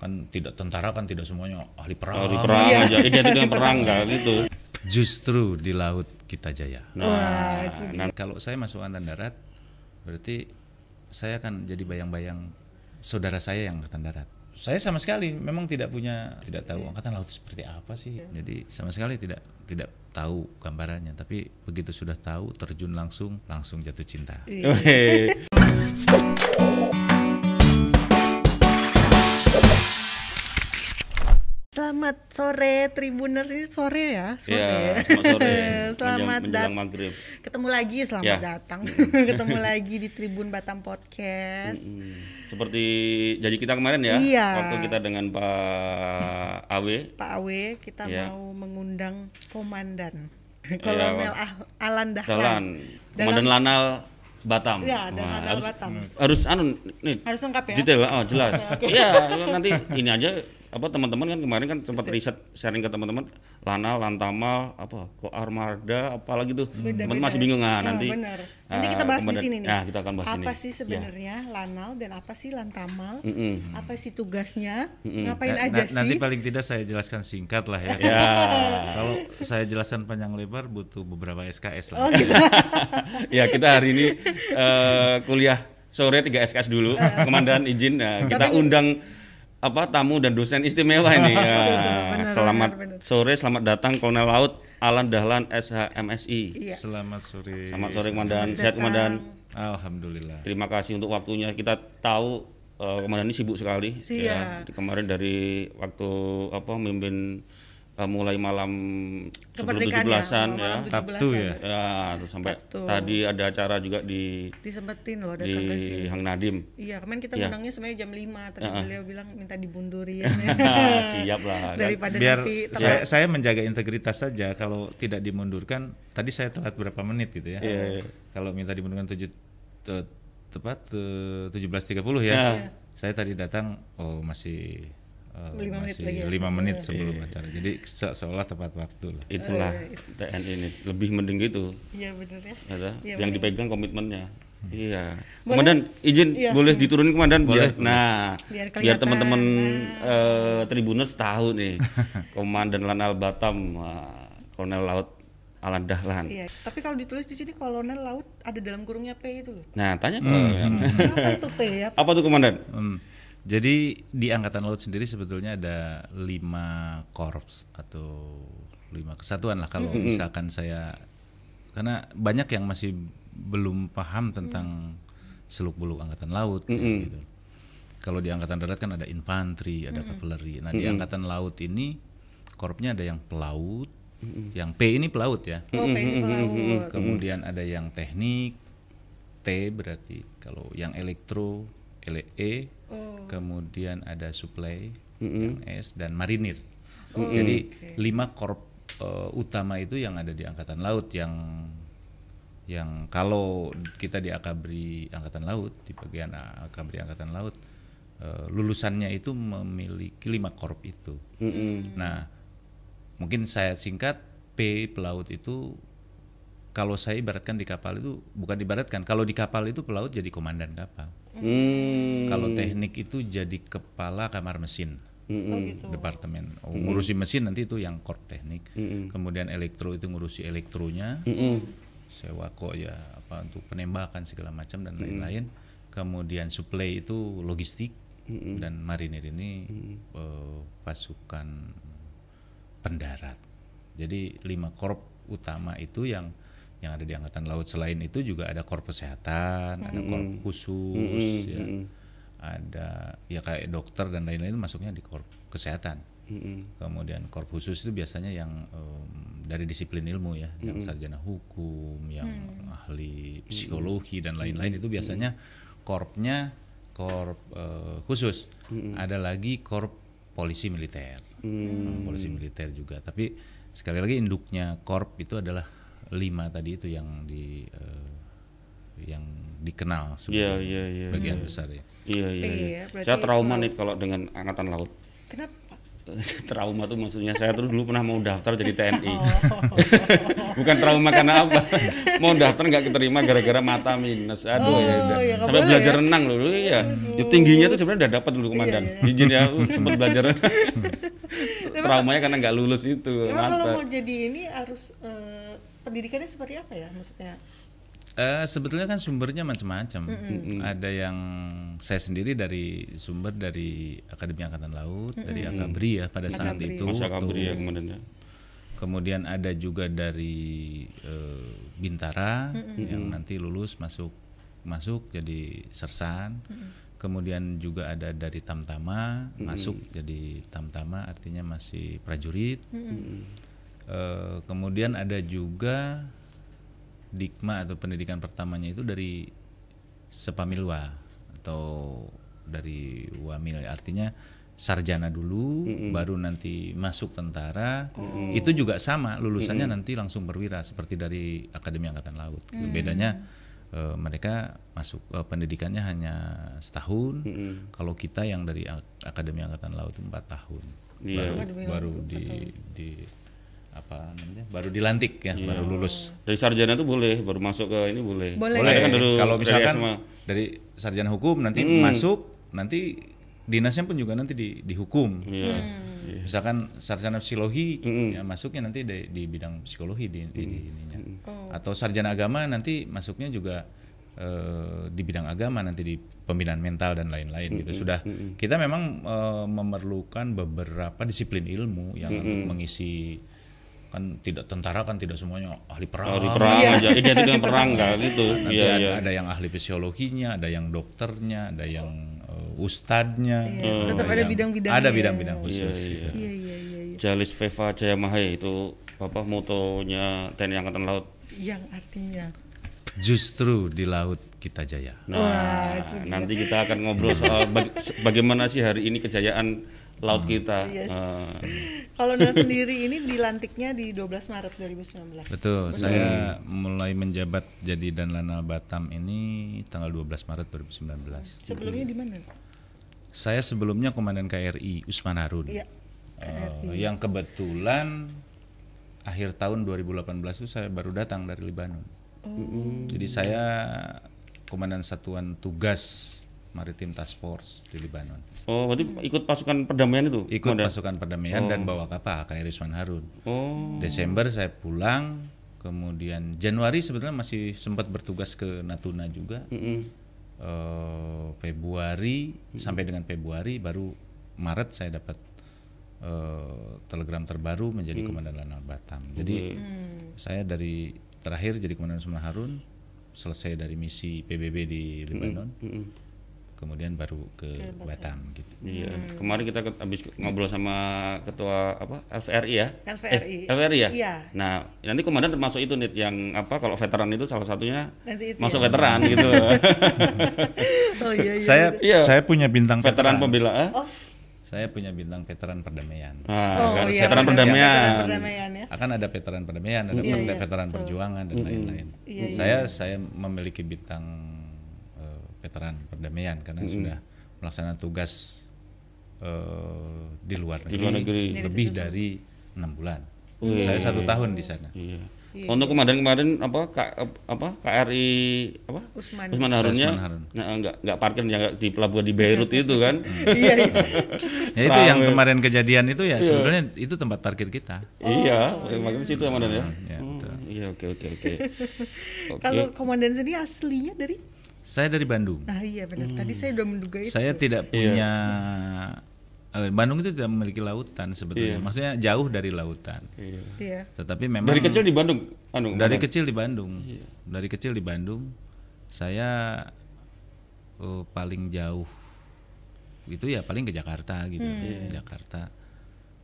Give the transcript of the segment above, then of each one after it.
kan tidak tentara kan tidak semuanya ahli perang. Di perang aja, identik dengan perang nggak gitu. Justru di laut kita jaya. Nah, nah, Kalau saya masuk angkatan darat, berarti saya akan jadi bayang-bayang saudara saya yang angkatan darat. Saya sama sekali memang tidak punya, tidak tahu angkatan laut seperti apa sih. Jadi sama sekali tidak tidak tahu gambarannya. Tapi begitu sudah tahu, terjun langsung, langsung jatuh cinta. weh. Selamat sore Tribuners ini sore ya, sore. ya, selamat sore. Selamat datang. maghrib. Ketemu lagi, selamat Ya. datang. Ketemu lagi di Tribun Batam Podcast. Hmm, Seperti janji kita kemarin ya, Iya. waktu kita dengan Pak Awe. Pak Awe, kita Ya. mau mengundang komandan Kolonel Ah- Alan Dahlan. Dahlan, Komandan Lanal Batam. Ya, dan harus, Batam. harus anu nih Harus lengkap ya. detail oh jelas Iya nanti ini aja apa teman-teman kan kemarin kan sempat riset sharing ke teman-teman Lanal Lantamal apa kok Armada apalagi tuh teman masih bingung ah Oh, nanti benar. Nanti ah, kita bahas di sini nih. nah kita akan bahas apa ini Ya. sih sebenarnya Lanal dan apa sih Lantamal? Mm-mm. Apa sih tugasnya? Ngapain Na- aja na- nanti sih? paling tidak saya jelaskan singkat lah ya. ya Kalau saya jelaskan panjang lebar butuh beberapa SKS lah. Oh gitu. ya kita hari ini eh, kuliah sore 3 SKS dulu komandan izin nah, kita undang apa tamu dan dosen istimewa ini ya. benar, selamat benar, benar. sore selamat datang Kolonel Laut Alan Dahlan SHMSI Iya. Selamat sore. selamat sore komandan sehat komandan Alhamdulillah. terima kasih untuk waktunya kita tahu eh, komandan ini sibuk sekali Siap. ya kemarin dari waktu apa memimpin eh, mulai malam sebelum Kemerdekaan 17-an ya, ya malam Sabtu 17-an. ya. ya terus sampai tadi ada acara juga di Disempetin loh di sini. Hang Nadim Iya, kemarin kita Iya. undangnya sebenarnya jam 5, tapi Ya, ah. beliau bilang minta dibundurin siap lah kan. daripada Biar nanti telat. saya, saya menjaga integritas saja. Kalau tidak dimundurkan, tadi saya telat berapa menit gitu ya. Iya, iya. Kalau minta dimundurkan tujuh te- tepat eh, 17.30 ya. Ya. Saya tadi datang oh masih eh, Lima menit masih lagi ya? lima menit Iya. sebelum acara. Jadi se- seolah tepat waktu lah. itulah TNI ini lebih mending gitu Iya bener ya. ya, Iya, yang benar. dipegang komitmennya iya Boleh? komandan izin Iya. boleh diturunin komandan Boleh, biar nah Biar biar, teman-teman Nah. eh, tribuners tahu nih komandan Lanal Batam wah, Kolonel Laut Alan Dahlan Iya, tapi kalau ditulis di sini kolonel laut ada dalam kurungnya P itu loh. nah tanya ke Apa tuh P ya? apa tuh komandan Hmm. Jadi di Angkatan Laut sendiri sebetulnya ada lima korps atau lima kesatuan lah kalau misalkan saya karena banyak yang masih belum paham tentang seluk beluk Angkatan Laut ya, gitu. Kalau di Angkatan Darat kan ada infanteri, ada kavaleri. Nah di Angkatan Laut ini korpsnya ada yang pelaut, yang P ini pelaut ya. Oh, P itu pelaut. Kemudian ada yang teknik, T berarti kalau yang elektro, LE, Oh. kemudian ada supply, yang S dan marinir. Jadi lima korp eh, utama itu yang ada di angkatan laut yang yang kalau kita di Akabri angkatan laut di bagian Akabri angkatan laut eh, lulusannya itu memiliki lima korp itu. Nah, mungkin saya singkat P pelaut itu kalau saya ibaratkan di kapal itu bukan ibaratkan kalau di kapal itu pelaut jadi komandan kapal. Hmm. Kalau teknik itu jadi kepala kamar mesin Oh gitu. departemen. Oh, ngurusi mesin nanti itu yang korp teknik. Kemudian elektro itu ngurusi elektronya. Sewa kok ya apa untuk penembakan segala macam dan lain-lain. Kemudian supply itu logistik dan marinir ini eh, pasukan pendarat. Jadi lima korp utama itu yang yang ada di angkatan laut. Selain itu juga ada korp kesehatan, ada korp khusus, ya. ada ya kayak dokter dan lain-lain itu masuknya di korp kesehatan. Kemudian korp khusus itu biasanya yang em, dari disiplin ilmu ya, yang sarjana hukum, yang ahli psikologi dan lain-lain itu biasanya korpnya korp eh, khusus. Ada lagi korp polisi militer, Hmm, polisi militer juga. Tapi sekali lagi induknya korp itu adalah lima tadi itu yang di eh, yang dikenal Iya, sebagai iya, iya. bagian besar ya. Iya, iya, iya. ya, berarti Saya trauma nih kalau dengan angkatan laut. Kenapa? Trauma tuh maksudnya saya terus dulu pernah mau daftar jadi TNI. Bukan trauma karena apa? mau daftar nggak keterima gara-gara mata minus. Aduh ya udah. ya Sampai belajar ya. renang dulu iya. Ya, tingginya tuh sebenarnya udah dapat dulu komandan. Izin ya uh, sempat belajar. Traumanya karena nggak lulus itu Emang kalau mata. mau jadi ini harus eh, pendidikannya seperti apa ya maksudnya? Eh, sebetulnya kan sumbernya macam-macam. Ada yang saya sendiri dari sumber dari Akademi Angkatan Laut, dari Akabri ya pada saat Akabri. itu. Masa waktu- kabri ya ya. Kemudian ada juga dari eh, Bintara yang nanti lulus masuk masuk jadi sersan. Kemudian juga ada dari Tamtama masuk jadi Tamtama artinya masih prajurit. Eh, kemudian ada juga Dikma atau pendidikan pertamanya itu dari Sepamilwa atau dari Wamil. Artinya sarjana dulu baru nanti masuk tentara. Itu juga sama lulusannya nanti langsung perwira seperti dari Akademi Angkatan Laut. Bedanya eh, mereka masuk eh, pendidikannya hanya setahun. Kalau kita yang dari Ak- Akademi Angkatan Laut itu empat tahun. Iya. baru baru di di apa namanya baru dilantik ya baru lulus. Dari sarjana tuh boleh baru masuk ke ini boleh. Boleh. boleh Ada kan dulu kalau dari misalkan SMA. dari sarjana hukum nanti masuk nanti dinasnya pun juga nanti di, dihukum. Iya. misalkan sarjana psikologi ya masuknya nanti di, di bidang psikologi di, di- di ininya. Atau sarjana agama nanti masuknya juga eh, di bidang agama nanti di pembinaan mental dan lain-lain gitu. Sudah kita memang eh, memerlukan beberapa disiplin ilmu yang untuk mengisi kan tidak tentara kan tidak semuanya ahli perang Ahli perang aja, identik dengan perang nggak gitu. Nanti Iya ada, iya. ada yang ahli fisiologinya, ada yang dokternya, ada yang eh, ustadznya. Iya, tetap ada yang- bidang-bidangnya. Ada bidang-bidang khusus. gitu. Iya iya iya. iya. Jalis Veva Jaya Mahe itu apa motonya TNI Angkatan Laut. Yang artinya Justru di laut kita jaya. Nah, nanti kita akan ngobrol soal baga- bagaimana sih hari ini kejayaan laut kita. Yes. Eh, kalau Nel sendiri ini dilantiknya di 12 Maret 2019. Betul, saya mulai menjabat jadi dan Lanal Batam ini tanggal 12 Maret 2019. Sebelumnya di mana? Saya sebelumnya Komandan KRI Usman Harun. Iya. Eh, yang kebetulan akhir tahun 2018 itu saya baru datang dari Libanon. Jadi saya komandan satuan tugas maritim task force di Libanon. Oh, berarti ikut pasukan perdamaian itu? Ikut Komandan? pasukan perdamaian dan bawa kapal KRI Usman Harun. Oh, Desember saya pulang, kemudian Januari sebetulnya masih sempat bertugas ke Natuna juga. mm-mm. Eh, Februari sampai dengan Februari baru Maret saya dapat eh, telegram terbaru menjadi komandan Lanal Batam. Jadi saya dari terakhir jadi komandan Usman Harun selesai dari misi PBB di Lebanon, mm-mm. Kemudian baru ke, Batam gitu. Iya, kemarin kita ke- habis ngobrol sama ketua apa LVRI ya? LVRI. Eh, LVRI ya? Iya. Nah, nanti komandan termasuk itu nih yang apa kalau veteran itu salah satunya Nanti itu masuk ya. veteran gitu. Oh iya iya. Saya Iya. saya punya bintang veteran veteran. pembela. ah? Oh, Saya punya bintang veteran perdamaian. Nah, oh kan, iya. veteran perdamaian. Veteran perdamaian ya. akan ada veteran perdamaian, ada Iya, iya, veteran perjuangan dan lain-lain. Iya, saya saya memiliki bintang veteran perdamaian karena sudah melaksanakan tugas eh, di luar negeri, Di luar negeri. lebih dari enam bulan. saya satu tahun di sana. Iya. Untuk komandan kemarin apa K, apa KRI apa? Usman. Usman Harunnya Usman Harun. nah, enggak enggak parkir yang di pelabuhan di Beirut itu kan. Iya iya. Ya itu yang kemarin kejadian itu ya sebetulnya itu tempat parkir kita. Iya, makanya situ komandan ya. ya, Oh, iya oke oke oke. Oke. Kalau komandan sendiri aslinya dari Saya dari Bandung. Nah iya benar. Tadi saya udah menduga itu. Saya tidak punya eh, Bandung itu tidak memiliki lautan sebetulnya. Maksudnya jauh dari lautan. Iya. Iya. Tetapi memang Dari kecil di Bandung anu. dari komandan? kecil di Bandung dari kecil di Bandung saya oh, paling jauh itu ya paling ke Jakarta gitu Jakarta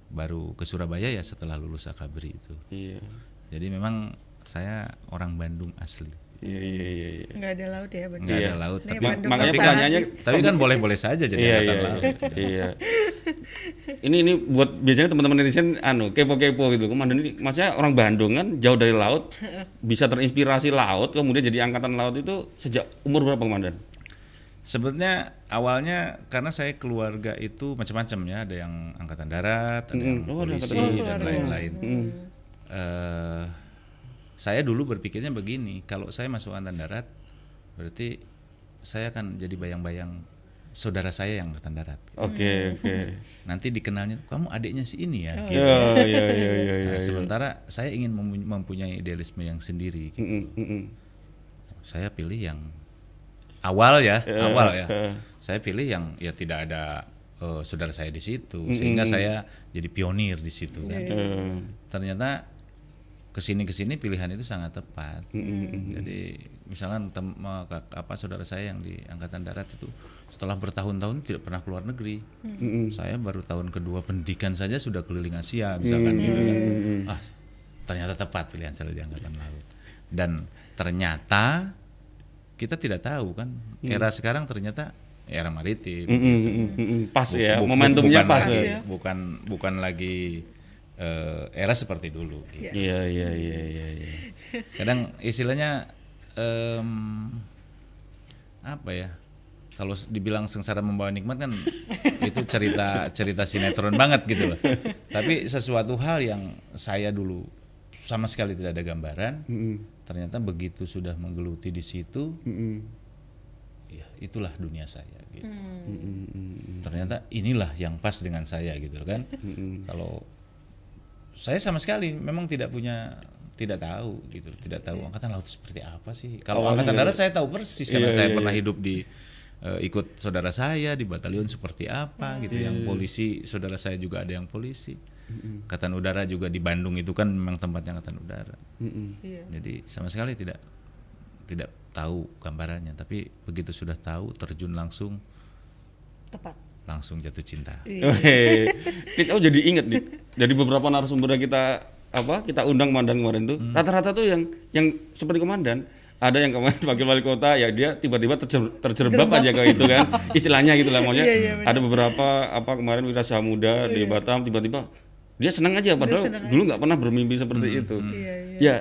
baru ke Surabaya ya setelah lulus akabri itu Iya. jadi memang saya orang Bandung asli Iya iya iya. iya. Nggak ada laut ya benar. nggak Iya. ada laut Nih, tapi Bandung makanya pertanyaannya tapi kan boleh-boleh saja jadi iya, angkatan iya, laut iya. Ini ini buat biasanya teman-teman netizen anu kepo-kepo gitu. Komandan ini maksudnya orang Bandung kan jauh dari laut bisa terinspirasi laut kemudian jadi angkatan laut itu sejak umur berapa komandan? Sebetulnya awalnya karena saya keluarga itu macam-macam ya, ada yang angkatan darat, ada yang Oh, ada polisi angkatan dan lain-lain. Eh, saya dulu berpikirnya begini, kalau saya masuk angkatan darat, berarti saya akan jadi bayang-bayang saudara saya yang angkatan darat. Oke, oke. Nanti dikenalnya, kamu adiknya si ini ya. Ya, ya, ya, ya, ya. Nah, sementara saya ingin mempunyai idealisme yang sendiri. gitu. Mm, mm, mm. Saya pilih yang awal ya, Ya, awal ya. ya. Saya pilih yang ya tidak ada eh, saudara saya di situ, sehingga saya jadi pionir di situ kan. Eh, Ternyata ke sini ke sini pilihan itu sangat tepat. Jadi misalkan tem- apa saudara saya yang di angkatan darat itu setelah bertahun-tahun tidak pernah keluar negeri. Saya baru tahun kedua pendidikan saja sudah keliling Asia misalkan gitu kan. Ah, ternyata tepat pilihan saya di angkatan laut. Dan ternyata kita tidak tahu kan era sekarang ternyata era maritim. mm, mm, mm, mm, mm. Pas ya, bu- momentumnya bukan pas lagi- ya. Bukan bukan lagi eh, era seperti dulu. gitu. Iya, iya, iya, iya, iya. Kadang istilahnya em, apa ya? Kalau dibilang sengsara membawa nikmat kan itu cerita cerita sinetron banget gitu loh. Tapi sesuatu hal yang saya dulu sama sekali tidak ada gambaran, ternyata begitu sudah menggeluti di situ, ya itulah dunia saya gitu. Ternyata inilah yang pas dengan saya gitu kan. Kalau saya sama sekali memang tidak punya tidak tahu gitu tidak tahu angkatan laut seperti apa sih. Kalau Awalnya angkatan ya. darat saya tahu persis karena Iya, saya iya, pernah iya. hidup di eh, ikut saudara saya di batalion seperti apa gitu. Iya, yang polisi saudara saya juga ada yang polisi. Angkatan udara juga di Bandung itu kan memang tempatnya angkatan udara. Iya. jadi sama sekali tidak tidak tahu gambarannya. Tapi begitu sudah tahu terjun langsung. Tepat. langsung jatuh cinta. Dit, oh jadi inget nih. Dari beberapa narasumber yang kita apa kita undang komandan kemarin tuh Hmm. rata-rata tuh yang yang seperti komandan. Ada yang kemarin wakil wali kota ya dia tiba-tiba terjer, terjerembab aja ke itu kan. Istilahnya gitu lah maunya Iya, iya, ada beberapa apa kemarin wirausaha muda di Batam tiba-tiba dia senang aja. Padahal senang dulu nggak pernah bermimpi seperti Hmm, itu. Iya, iya. ya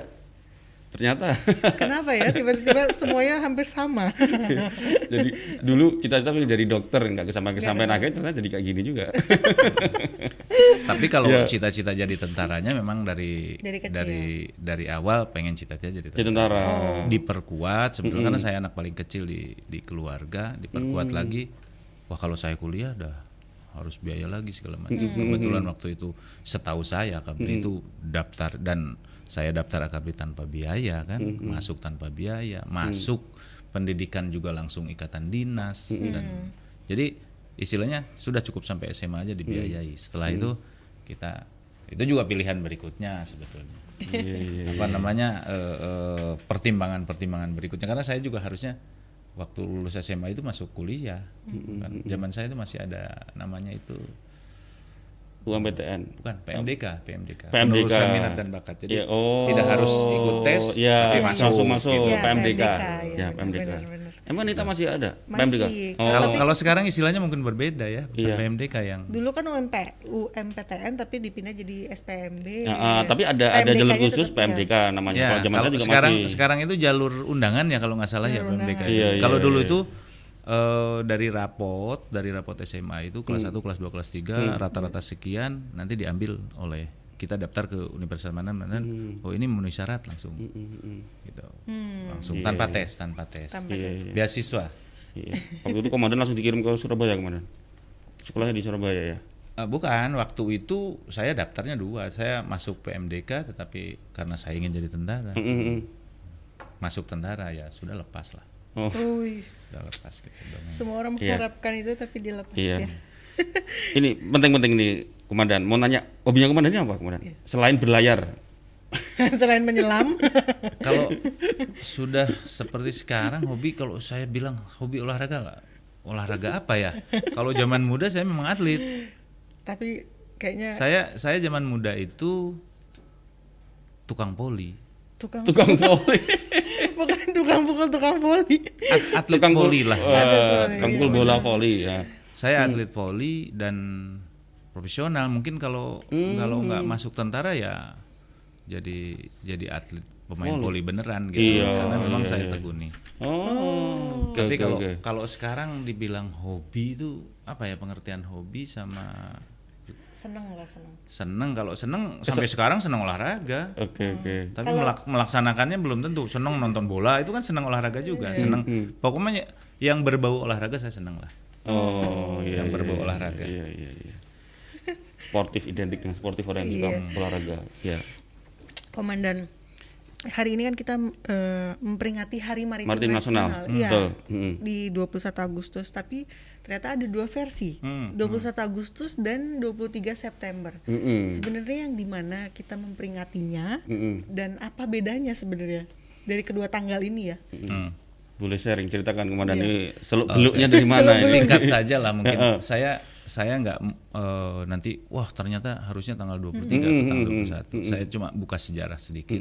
ternyata Kenapa ya tiba-tiba semuanya hampir sama? jadi dulu cita-cita pengen jadi dokter nggak kesampaian kesampaian akhirnya ternyata jadi kayak gini juga Tapi kalau Iya. cita-cita jadi tentaranya memang dari Dari kecil. dari dari awal pengen cita-cita jadi tentara. tentara Diperkuat sebetulnya karena saya anak paling kecil di di keluarga, diperkuat lagi. Wah, kalau saya kuliah dah harus biaya lagi segala macam. Kebetulan waktu itu setahu saya akabri itu daftar dan saya daftar akabri tanpa biaya kan, masuk tanpa biaya, masuk pendidikan juga langsung ikatan dinas dan jadi istilahnya sudah cukup sampai SMA aja dibiayai. Setelah itu kita itu juga pilihan berikutnya sebetulnya. Iya, iya, Apa namanya eh, eh, pertimbangan-pertimbangan berikutnya. Karena saya juga harusnya waktu lulus SMA itu masuk kuliah. Kan? Zaman saya itu masih ada namanya itu UMPTN bukan PMDK, PMDK. PMDK. Penelusuran minat dan bakat. Jadi Ya, oh, tidak harus ikut tes ya, tapi masuk. langsung masuk gitu. Ya, PMDK. PMDK, Ya, ya, PMDK. benar, benar. Emang Nita masih ada Masih. PMDK? Oh, Kalau kalau sekarang istilahnya mungkin berbeda ya, bukan Iya. PMDK yang Dulu kan UMP, UMPTN tapi dipindah jadi SPMB. Ya, ah, tapi ada ada jalur khusus tetap, PMDK namanya. Ya, kalau zaman kalau saya juga sekarang masih. sekarang itu jalur undangan ya kalau nggak salah ya PMDK. itu. Iya, iya, kalau dulu iya. itu eh, dari rapot, dari rapot SMA itu kelas Hmm. 1, kelas 2, kelas 3 rata-rata sekian nanti diambil oleh kita daftar ke universitas mana mana Hmm. oh ini memenuhi syarat langsung. Gitu. Langsung tanpa tes tanpa tes. Tanpa Iya, iya. beasiswa. Iya. Waktu itu komandan langsung dikirim ke Surabaya komandan. Sekolahnya di Surabaya ya. Eh, bukan. Waktu itu saya daftarnya dua. Saya masuk PMDK tetapi karena saya ingin jadi tentara. Mm, mm, mm. masuk tentara ya sudah lepas lah. Oh, sudah lepas gitu dong. semua orang Iya. mengharapkan itu tapi dilepas iya. ya. ini penting-penting nih komandan. Mau nanya hobinya komandan ini apa komandan? Iya. Selain berlayar. Selain menyelam, kalau sudah seperti sekarang hobi kalau saya bilang hobi olahraga lah olahraga apa ya kalau zaman muda saya memang atlet tapi kayaknya saya saya zaman muda itu tukang poli tukang, Tukang voli. Bukan tukang pukul tukang voli. At- atlet Tukang poli pul- lah eh, Tukang pukul bola voli ya. saya atlet poli dan profesional mungkin kalau kalau nggak masuk tentara ya jadi jadi atlet pemain voli beneran gitu Iya, karena memang iya, saya iya. tekuni. Oh. Tapi kalau oke. kalau sekarang dibilang hobi itu apa ya pengertian hobi sama seneng lah seneng seneng kalau seneng sampai sekarang seneng olahraga. Oke, oke. Tapi melak- melaksanakannya belum tentu. Seneng nonton bola itu kan seneng olahraga juga. Seneng pokoknya yang berbau olahraga saya seneng lah. Oh, iya. Yang iya, berbau iya, olahraga. Iya, iya, iya. Sportif identik dengan sportif orang yang suka olahraga. Iya. komandan hari ini kan kita eh, memperingati Hari Maritim, Maritim Nasional. Iya, Betul. Mm. di 21 Agustus. Tapi ternyata ada dua versi, Hmm, 21 Agustus dan 23 September. Mm-mm. Sebenarnya yang di mana kita memperingatinya Mm-mm. dan apa bedanya sebenarnya dari kedua tanggal ini ya? Hmm. Boleh sharing ceritakan komandan Iya. ini seluk beluknya dari mana ini? Singkat saja lah mungkin saya saya nggak eh, nanti wah ternyata harusnya tanggal 23 atau tanggal 21. Saya cuma buka sejarah sedikit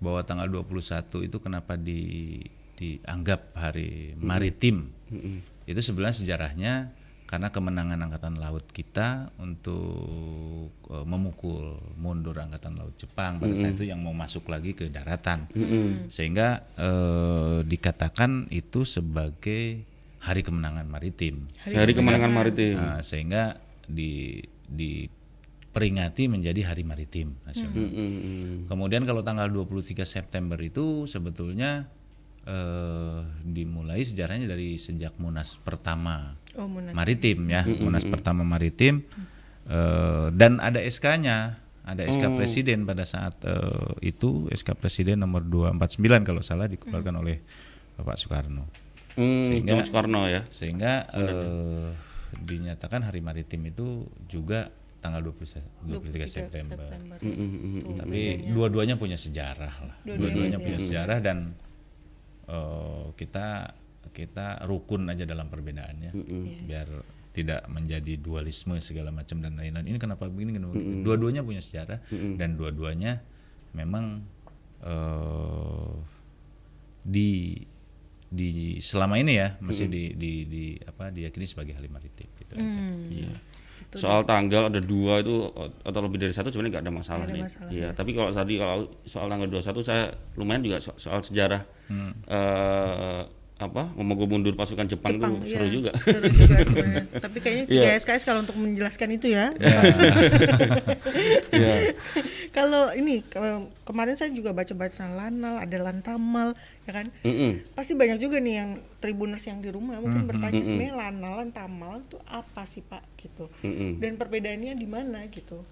bahwa tanggal 21 itu kenapa di dianggap hari maritim. Itu sebenarnya sejarahnya karena kemenangan angkatan laut kita untuk eh, memukul mundur angkatan laut Jepang. Pada saat itu yang mau masuk lagi ke daratan. Sehingga eh, dikatakan itu sebagai hari kemenangan maritim. Hari kemenangan maritim. Nah, sehingga di diperingati menjadi hari maritim nasional. Mm-mm. Kemudian kalau tanggal 23 September itu sebetulnya eh, dimulai sejarahnya dari sejak Munas pertama Oh, Munas. maritim ya, Munas pertama maritim eh, dan ada SK-nya, ada SK Presiden pada saat eh, itu SK Presiden nomor 249 kalau salah dikeluarkan oleh Bapak Soekarno. Hmm, Sehingga- John Soekarno ya. Sehingga eh, dinyatakan hari maritim itu juga tanggal 20 se- 23 September. Mm, Tapi dua-duanya punya sejarah lah. Dua-duanya punya sejarah dan eh, kita kita rukun aja dalam perbedaannya, biar tidak menjadi dualisme segala macam dan lain-lain. Ini kenapa begini? Kenapa begitu? Dua-duanya punya sejarah dan dua-duanya memang eh, di di selama ini ya masih di, di, di apa diyakini sebagai hari maritim gitu aja. Iya. Soal tanggal ada dua itu atau lebih dari satu sebenarnya nggak ada masalah Nggak ada nih. masalah, Iya. Tapi kalau tadi kalau soal tanggal 21 saya lumayan juga so- soal sejarah eh, apa memukul mundur pasukan Jepang, Jepang, iya. seru juga. Seru juga sebenarnya. Tapi kayaknya Iya. tiga SKS kalau untuk menjelaskan itu ya. Iya. kalau ini kalau kemarin saya juga baca-baca Lanal, ada Lantamal, ya kan? Mm-mm. Pasti banyak juga nih yang tribuners yang di rumah mungkin bertanya sebenarnya Lanal, Lantamal itu apa sih Pak gitu. Mm-mm. Dan perbedaannya di mana gitu.